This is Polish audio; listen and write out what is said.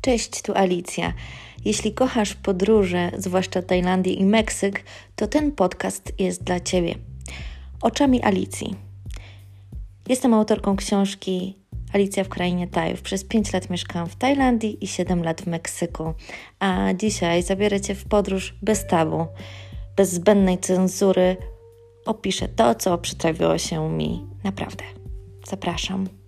Cześć, tu Alicja. Jeśli kochasz podróże, zwłaszcza Tajlandię i Meksyk, to ten podcast jest dla Ciebie. Oczami Alicji. Jestem autorką książki Alicja w krainie Tajów. Przez 5 lat mieszkałam w Tajlandii i 7 lat w Meksyku. A dzisiaj zabiorę Cię w podróż bez tabu, bez zbędnej cenzury. Opiszę to, co przytrafiło się mi naprawdę. Zapraszam.